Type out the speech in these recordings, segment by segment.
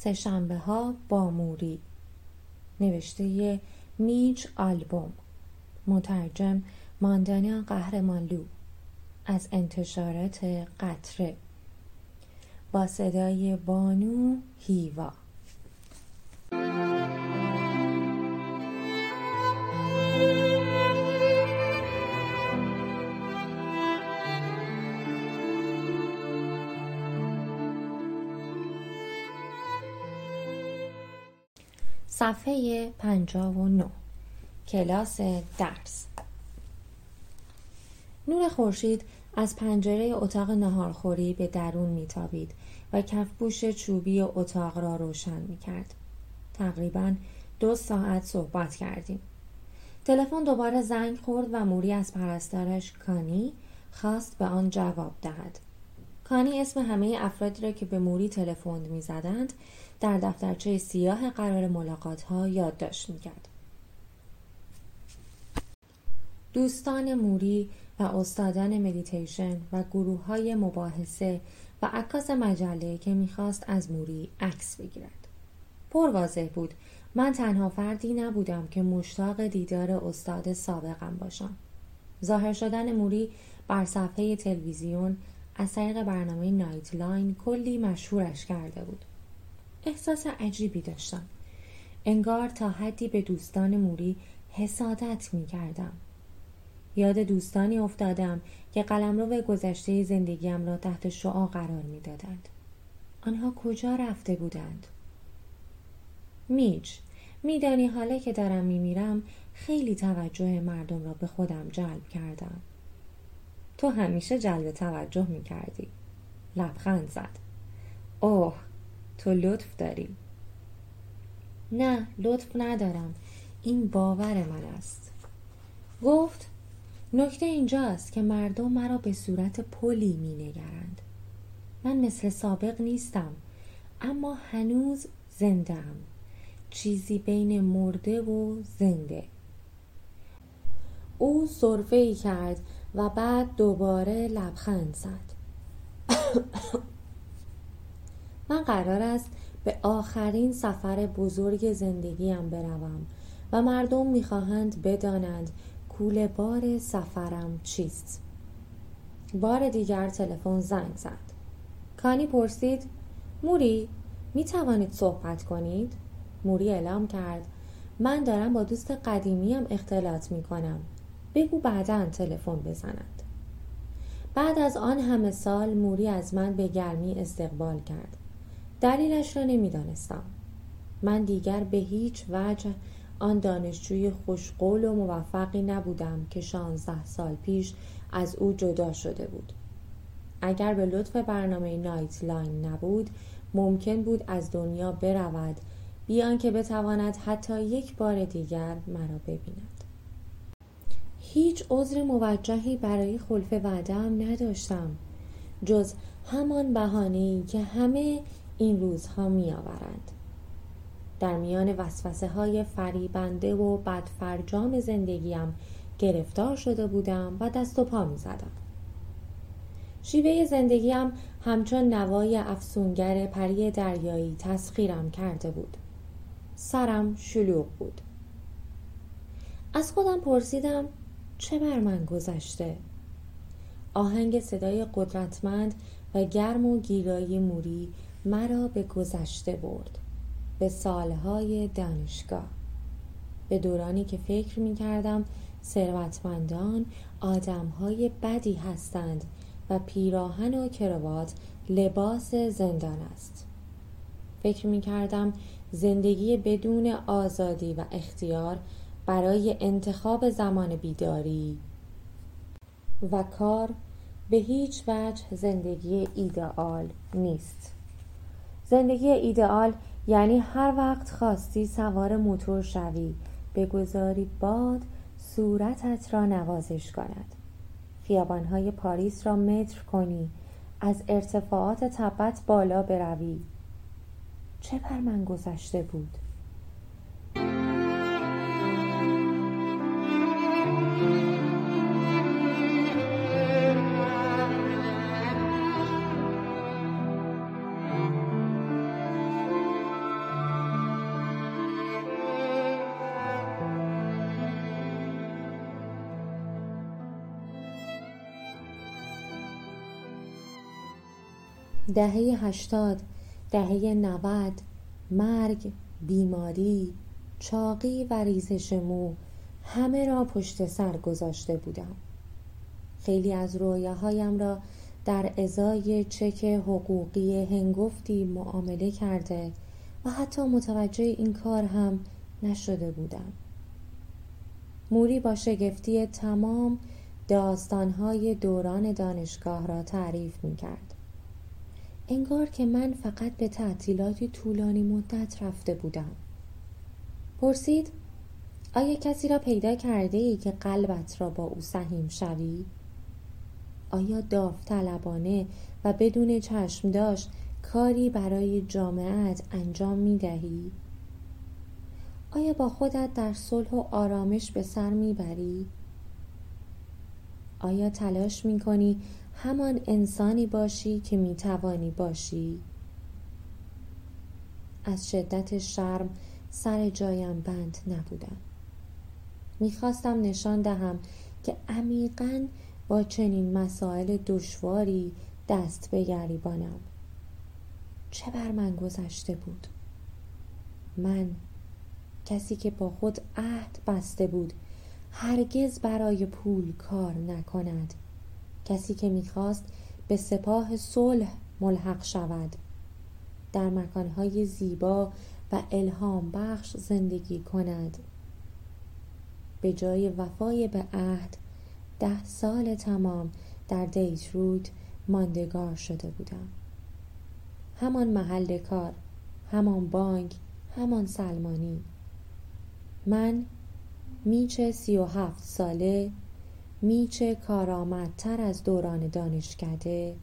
سهشنبه ها با موری. نوشته میچ آلبوم. مترجم ماندانا قهرمانلو. از انتشارات قطره. با صدای بانو هیوا. صفحه 59 کلاس درس. نور خورشید از پنجره اتاق نهارخوری به درون میتابید و کفپوش چوبی اتاق را روشن می‌کرد. تقریبا دو ساعت صحبت کردیم. تلفن دوباره زنگ خورد و موری از پرستارش کانی خواست به آن جواب دهد. کانی اسم همه افرادی را که به موری تلفن می‌زدند در دفترچه سیاه قرار ملاقات ها یادداشت می‌کرد. دوستان موری و استادان مدیتیشن و گروه های مباحثه و عکاس مجله که می‌خواست از موری عکس بگیرد. پر واضح بود. من تنها فردی نبودم که مشتاق دیدار استاد سابقم باشم. ظاهر شدن موری بر صفحه تلویزیون از طریق برنامه نایت لاین کلی مشهورش کرده بود. احساس عجیبی داشتم. انگار تا حدی به دوستان موری حسادت می کردم یاد دوستانی افتادم که قلمرو گذشته زندگیم را تحت شعا قرار می‌دادند. آنها کجا رفته بودند؟ میچ میدانی حالا که دارم میمیرم خیلی توجه مردم را به خودم جلب کردم. تو همیشه جلب توجه می‌کردی. لبخند زد. اوه تو لطف داری. نه لطف ندارم. این باور من است. گفت نکته اینجاست که مردم مرا به صورت پلی می نگرند. من مثل سابق نیستم اما هنوز زندم چیزی بین مرده و زنده. او صرفه کرد و بعد دوباره لبخند زد. من قرار است به آخرین سفر بزرگ زندگیم بروم و مردم می‌خواهند بدانند کول بار سفرم چیست. بار دیگر تلفن زنگ زد. کانی پرسید موری می توانید صحبت کنید؟ موری اعلام کرد من دارم با دوست قدیمیم اختلاط می کنم بگو بعدا تلفن بزند. بعد از آن همه سال موری از من به گرمی استقبال کرد. دلیلش را نمی‌دانستم. من دیگر به هیچ وجه آن دانشجوی خوشقول و موفقی نبودم که شانزده سال پیش از او جدا شده بود. اگر به لطف برنامه نایت لاین نبود ممکن بود از دنیا برود بیان که بتواند حتی یک بار دیگر مرا ببیند. هیچ عذر موجهی برای خلف وعدهام نداشتم جز همان بهانه‌ای که همه این روزها می آورند. در میان وسوسه های فریبنده و بدفرجام زندگیم گرفتار شده بودم و دست و پا می زدم. شیوه زندگیم همچون نوای افسونگر پری دریایی تسخیرم کرده بود. سرم شلوغ بود. از خودم پرسیدم چه بر من گذشته؟ آهنگ صدای قدرتمند و گرم و گیرایی موری مرا به گذشته برد به سالهای دانشگاه. به دورانی که فکر می کردم ثروتمندان آدمهای بدی هستند و پیراهن و کروات لباس زندان است. فکر می کردم زندگی بدون آزادی و اختیار برای انتخاب زمان بیداری و کار به هیچ وجه زندگی ایدئال نیست. زندگی ایدئال یعنی هر وقت خواستی سوار موتور شوی. بگذاری باد صورتت را نوازش کند. خیابانهای پاریس را متر کنی. از ارتفاعات تبت بالا بروی. چه بر من گذشته بود؟ دهه هشتاد دهه نود مرگ بیماری چاقی و ریزش مو همه را پشت سر گذاشته بودم خیلی از رویاهایم را در ازای چک حقوقی هنگفتی معامله کرده و حتی متوجه این کار هم نشده بودم موری با شگفتی تمام داستانهای دوران دانشگاه را تعریف می کرد. انگار که من فقط به تعطیلاتی طولانی مدت رفته بودم. پرسید آیا کسی را پیدا کرده ای که قلبت را با او سهیم شوی؟ آیا داوطلبانه و بدون چشم داشت کاری برای جامعت انجام می دهی؟ آیا با خودت در صلح و آرامش به سر می بری؟ آیا تلاش می کنی همان انسانی باشی که می توانی باشی؟ از شدت شرم سر جایم بند نبودم. می‌خواستم نشان دهم که عمیقا با چنین مسائل دشواری دست به گریبانم. چه بر من گذشته بود؟ من کسی که با خود عهد بسته بود هرگز برای پول کار نکند. کسی که می‌خواست به سپاه صلح ملحق شود. در مکانهای زیبا و الهام بخش زندگی کند. به جای وفای به عهد ده سال تمام در دیت رود ماندگار شده بودم. همان محل کار همان بانک همان سلمانی. من میچه سی و هفت ساله میچه کارآمدتر از دوران دانشکده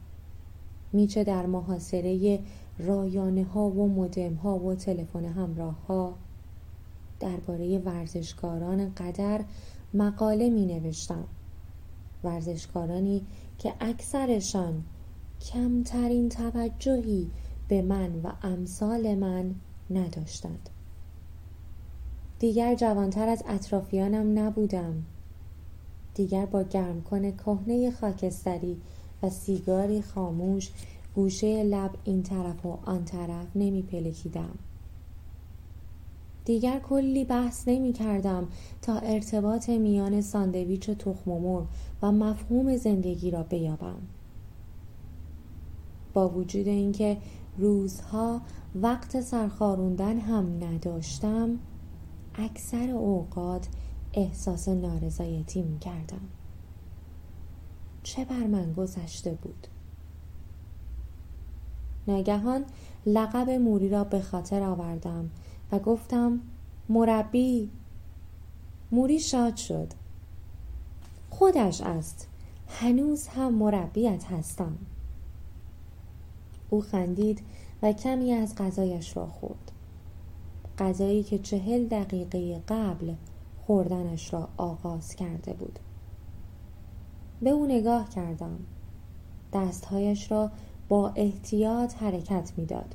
میچه در محاصره رایانه ها و مدم ها و تلفن همراه ها درباره ورزشکاران قدر مقاله می نوشتم ورزشکارانی که اکثرشان کمترین توجهی به من و امثال من نداشتند. دیگر جوانتر از اطرافیانم نبودم. دیگر با گرم کنه کهنه خاکستری و سیگاری خاموش گوشه لب این طرف و آن طرف نمی پلکیدم. دیگر کلی بحث نمی کردم تا ارتباط میان ساندویچ تخم و و مفهوم زندگی را بیابم. با وجود اینکه روزها وقت سرخاروندن هم نداشتم اکثر اوقات احساس نارضایتی می کردم. چه بر من گذشته بود؟ ناگهان لقب موری را به خاطر آوردم و گفتم مربی. موری شاد شد. خودش است. هنوز هم مربیت هستم. او خندید و کمی از غذایش را خورد. غذایی که چهل دقیقه قبل خوردنش را آغاز کرده بود. به او نگاه کردم. دستهایش را با احتیاط حرکت می‌داد.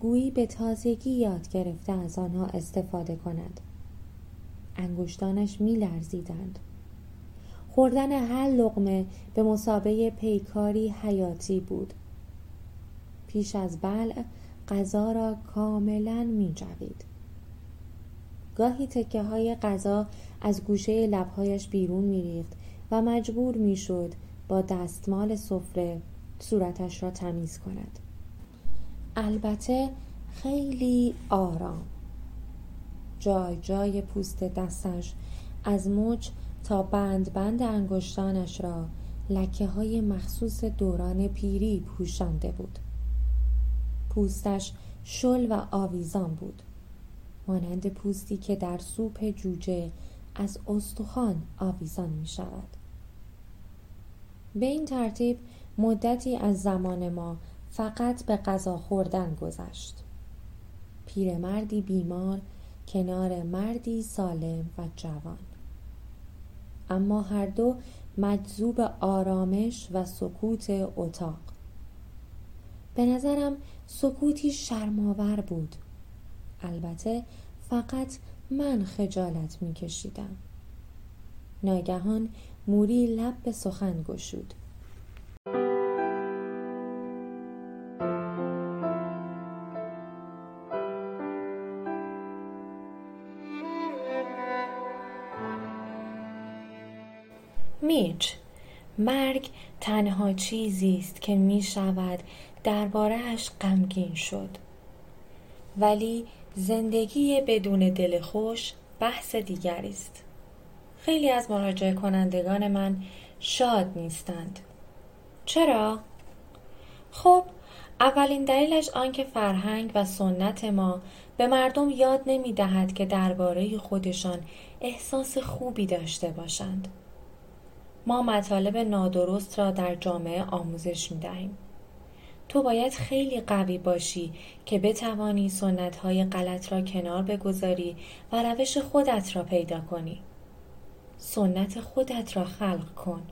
گویی به تازگی یاد گرفته از آنها استفاده کند. انگشتانش می لرزیدند خوردن هر لقمه به مسابه پیکاری حیاتی بود. پیش از بلع غذا را کاملا می جوید. گاهی تکه های غذا از گوشه لبهایش بیرون می ریخت و مجبور می شد با دستمال سفره صورتش را تمیز کند. البته خیلی آرام. جای جای پوست دستش از مچ تا بند بند انگشتانش را لکه های مخصوص دوران پیری پوشانده بود. پوستش شل و آویزان بود. مانند پوستی که در سوپ جوجه از استخوان آویزان می شود به این ترتیب مدتی از زمان ما فقط به غذا خوردن گذشت. پیرمردی بیمار کنار مردی سالم و جوان. اما هر دو مجذوب آرامش و سکوت اتاق. به نظرم سکوتی شرماور بود. البته فقط من خجالت میکشیدم. ناگهان موری لب به سخن گشود. میچ مرگ تنها چیزی است که می شود دربارهش غمگین شد ولی زندگی بدون دل خوش بحث دیگری است خیلی از مراجعه کنندگان من شاد نیستند چرا خب اولین دلیلش آنکه فرهنگ و سنت ما به مردم یاد نمی دهد که درباره خودشان احساس خوبی داشته باشند. ما مطالب نادرست را در جامعه آموزش می دهیم. تو باید خیلی قوی باشی که بتوانی سنت های غلط را کنار بگذاری و روش خودت را پیدا کنی. سنت خودت را خلق کن.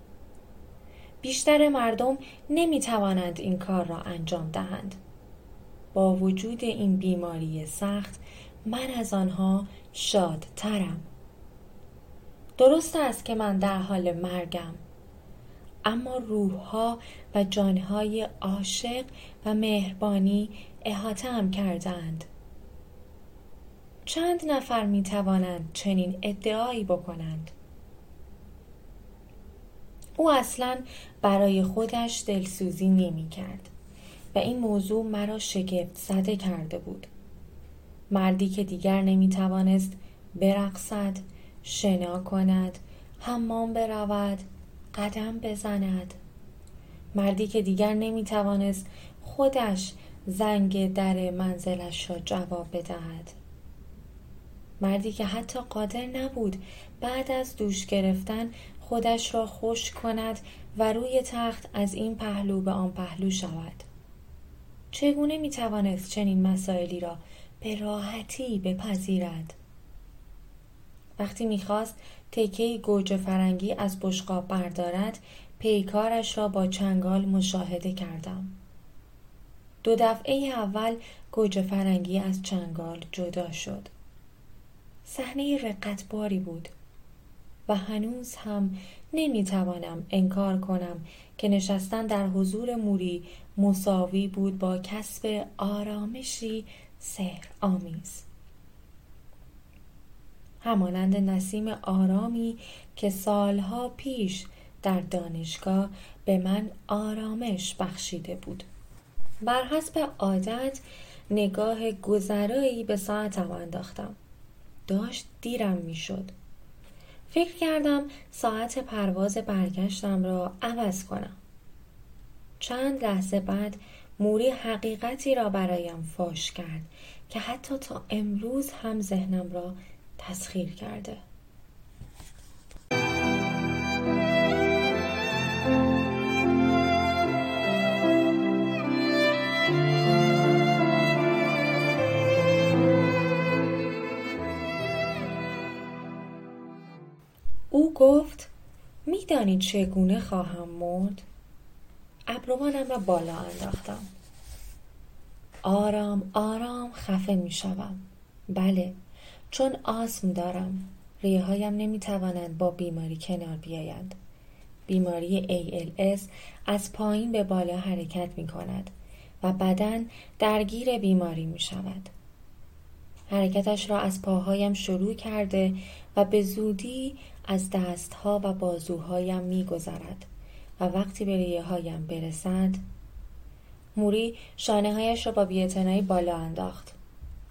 بیشتر مردم نمی توانند این کار را انجام دهند. با وجود این بیماری سخت من از آنها شادترم. درست است که من در حال مرگم اما روحها و جانهای عاشق و مهربانی احاطه هم کردند. چند نفر می توانند چنین ادعایی بکنند؟ او اصلا برای خودش دلسوزی نمی کرد و این موضوع مرا شگفت زده کرده بود. مردی که دیگر نمی توانست برقصد شنا کند حمام برود قدم بزند. مردی که دیگر نمی توانست خودش زنگ در منزلش را جواب بدهد. مردی که حتی قادر نبود بعد از دوش گرفتن خودش را خوش کند و روی تخت از این پهلو به آن پهلو شود. چگونه می توانست چنین مسائلی را به راحتی بپذیرد؟ وقتی می‌خواست تکه گوجه فرنگی از بشقاب بردارد پیکارش را با چنگال مشاهده کردم. دو دفعه اول گوجه فرنگی از چنگال جدا شد. صحنه رقتباری بود و هنوز هم نمی‌توانم انکار کنم که نشستن در حضور موری مساوی بود با کسب آرامشی سحر آمیز. همانند نسیم آرامی که سالها پیش در دانشگاه به من آرامش بخشیده بود. بر حسب عادت نگاه گذرایی به ساعتم انداختم. داشت دیرم می‌شد. فکر کردم ساعت پرواز برگشتم را عوض کنم. چند لحظه بعد موری حقیقتی را برایم فاش کرد که حتی تا امروز هم ذهنم را تسخیر کرده. او گفت میدانی چگونه خواهم مرد؟ ابروانم را بالا انداختم. آرام آرام خفه می شوم. بله. چون آسم دارم ریه هایم نمی توانند با بیماری کنار بیایند. بیماری ALS از پایین به بالا حرکت می کند و بدن درگیر بیماری می شود حرکتش را از پاهایم شروع کرده و به زودی از دستها و بازوهایم می گذرد و وقتی به ریه هایم برسد موری شانه هایش را با بیعتنایی بالا انداخت.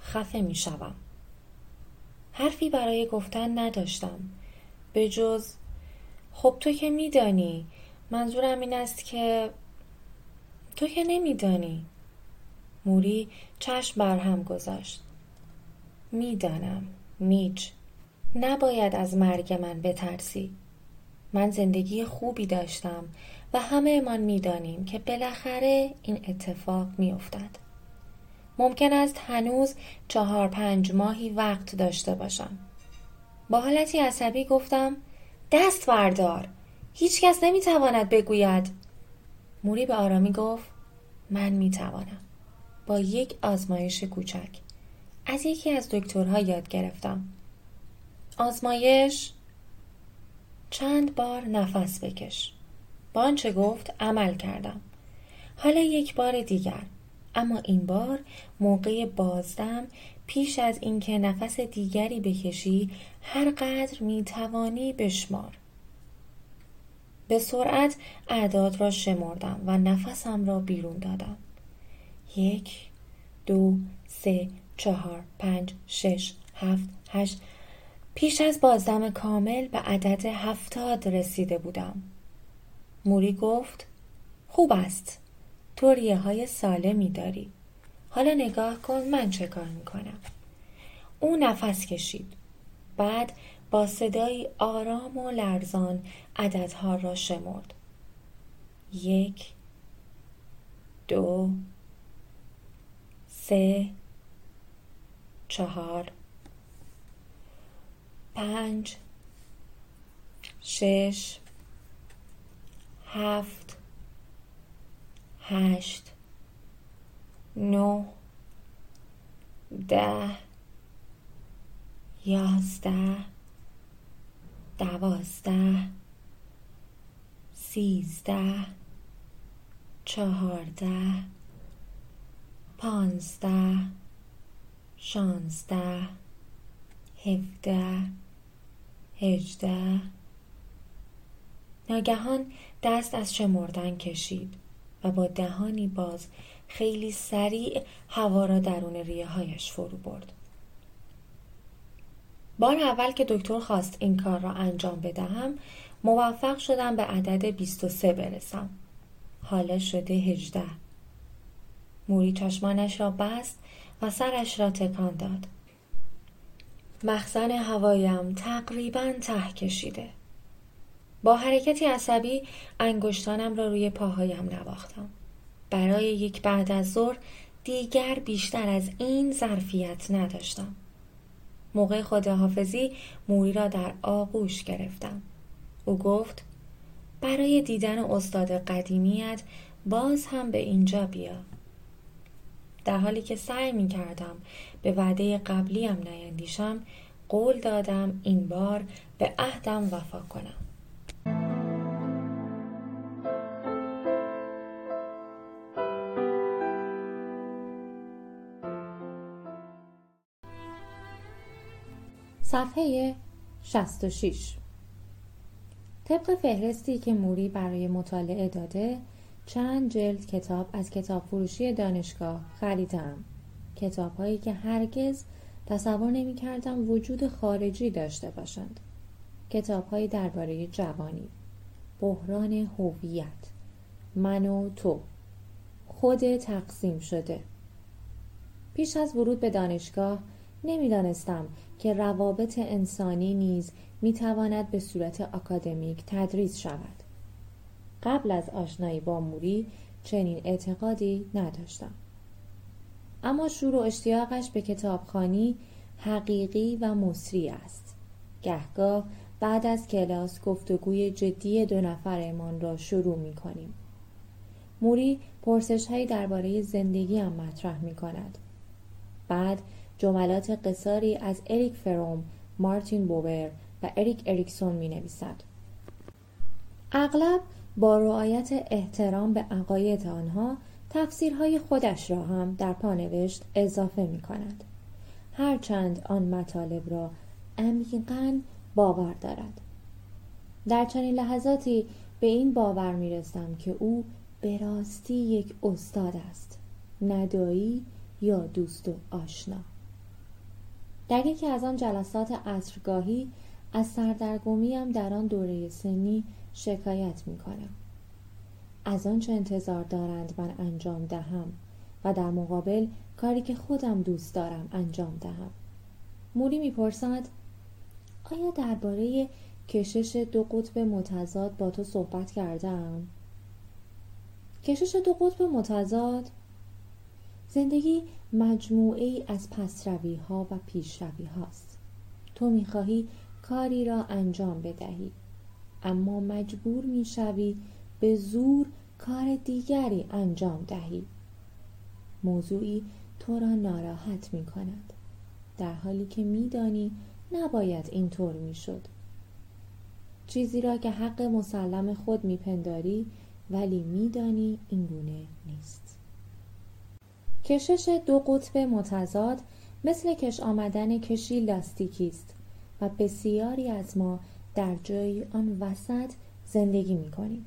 خفه می شوم. حرفی برای گفتن نداشتم. به جز خب تو که میدانی. منظورم این است که تو که نمیدانی. موری چشم بر هم گذاشت. می‌دانم میج نباید از مرگ من بترسی. من زندگی خوبی داشتم و همه من می‌دانیم که بالاخره این اتفاق میافتد. ممکن است هنوز چهار پنج ماهی وقت داشته باشم. با حالتی عصبی گفتم دست بردار. هیچ کس نمی‌تواند بگوید. موری به آرامی گفت من می‌توانم. با یک آزمایش کوچک. از یکی از دکترها یاد گرفتم. آزمایش چند بار نفس بکش. با آنچه گفت عمل کردم. حالا یک بار دیگر. اما این بار موقع بازدم پیش از اینکه نفس دیگری بکشی هر قدر می توانی بشمار. به سرعت اعداد را شمردم و نفسم را بیرون دادم. یک دو سه چهار پنج شش هفت هشت. پیش از بازدم کامل به عدد هفتاد رسیده بودم. موری گفت خوب است. تو ریه های سالمی داری. حالا نگاه کن من چه کار می‌کنم. او نفس کشید. بعد با صدایی آرام و لرزان عددها را شمرد. یک دو سه چهار پنج شش هفت هشت نه ده یازده دوازده سیزده چهارده پانزده شانزده هفده هجده. ناگهان دست از شمردن کشید؟ و با دهانی باز خیلی سریع هوا را درون ریه هایش فرو برد. بار اول که دکتر خواست این کار را انجام بدهم موفق شدم به عدد 23 برسم. حالا شده 18. موری چشمانش را بست و سرش را تکان داد. مخزن هوایم تقریبا ته کشیده. با حرکتی عصبی انگشتانم را روی پاهایم نواختم. برای یک بعد از ظهر دیگر بیشتر از این ظرفیت نداشتم. موقع خداحافظی موری را در آغوش گرفتم. او گفت برای دیدن استاد قدیمیت باز هم به اینجا بیا. در حالی که سعی می کردم به وعده قبلیم نیندیشم قول دادم این بار به عهدم وفا کنم. صفحه 66 طبق فهرستی که موری برای مطالعه داده چند جلد کتاب از کتاب فروشی دانشگاه خریدم. کتاب هایی که هرگز تصور نمی کردم وجود خارجی داشته باشند. کتاب های درباره جوانی بحران هویت من و تو. خود تقسیم شده. پیش از ورود به دانشگاه نمی‌دانستم که روابط انسانی نیز می‌تواند به صورت اکادمیک تدریس شود قبل از آشنایی با موری چنین اعتقادی نداشتم اما شور و اشتیاقش به کتابخانی حقیقی و مصری است گهگاه بعد از کلاس گفتگوی جدی دو نفرمان را شروع می کنیم. موری پرسش هایی درباره زندگی هم مطرح می کند. بعد جملات قصاری از اریک فروم، مارتین بوبر و اریک اریکسون می نویسد. اغلب با رعایت احترام به عقاید آنها تفسیرهای خودش را هم در پانوشت اضافه می کند. هرچند آن مطالب را عمیقا باور دارد. در چنین لحظاتی به این باور می رسم که او به راستی یک استاد است. ندایی یا دوست و آشنا. در یکی از آن جلسات عصرگاهی از سردرگمیم در آن دوره سنی شکایت می کنم. از آنچه انتظار دارند من انجام دهم و در مقابل کاری که خودم دوست دارم انجام دهم. موری می‌پرسد آیا درباره کشش دو قطب متضاد با تو صحبت کردم؟ کشش دو قطب متضاد زندگی مجموعه از پسروی ها و پیشروی هاست تو می‌خواهی کاری را انجام بدهی اما مجبور می‌شوی به زور کار دیگری انجام دهی. موضوعی تو را ناراحت می کند در حالی که میدانی نباید اینطور می‌شد. چیزی را که حق مسلم خود میپنداری ولی میدانی اینگونه نیست. کشش دو قطب متضاد مثل کش آمدن کشی لاستیکی است و بسیاری از ما در جایی آن وسط زندگی می کنیم.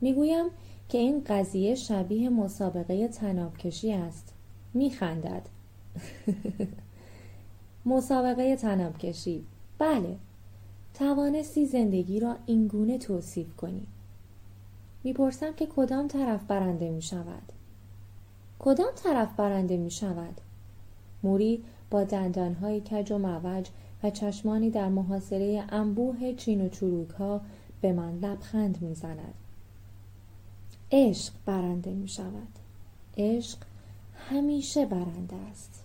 می گویم که این قضیه شبیه مسابقه تنابکشی است. می خندد. مسابقه تنابکشی بله توانستی زندگی را اینگونه توصیف کنی می‌پرسم که کدام طرف برنده می شود کدام طرف برنده می شود؟ موری با دندانهای کج و موج و چشمانی در محاصره انبوه چین و چروک ها به من لبخند می زند. عشق برنده می شود. عشق همیشه برنده است.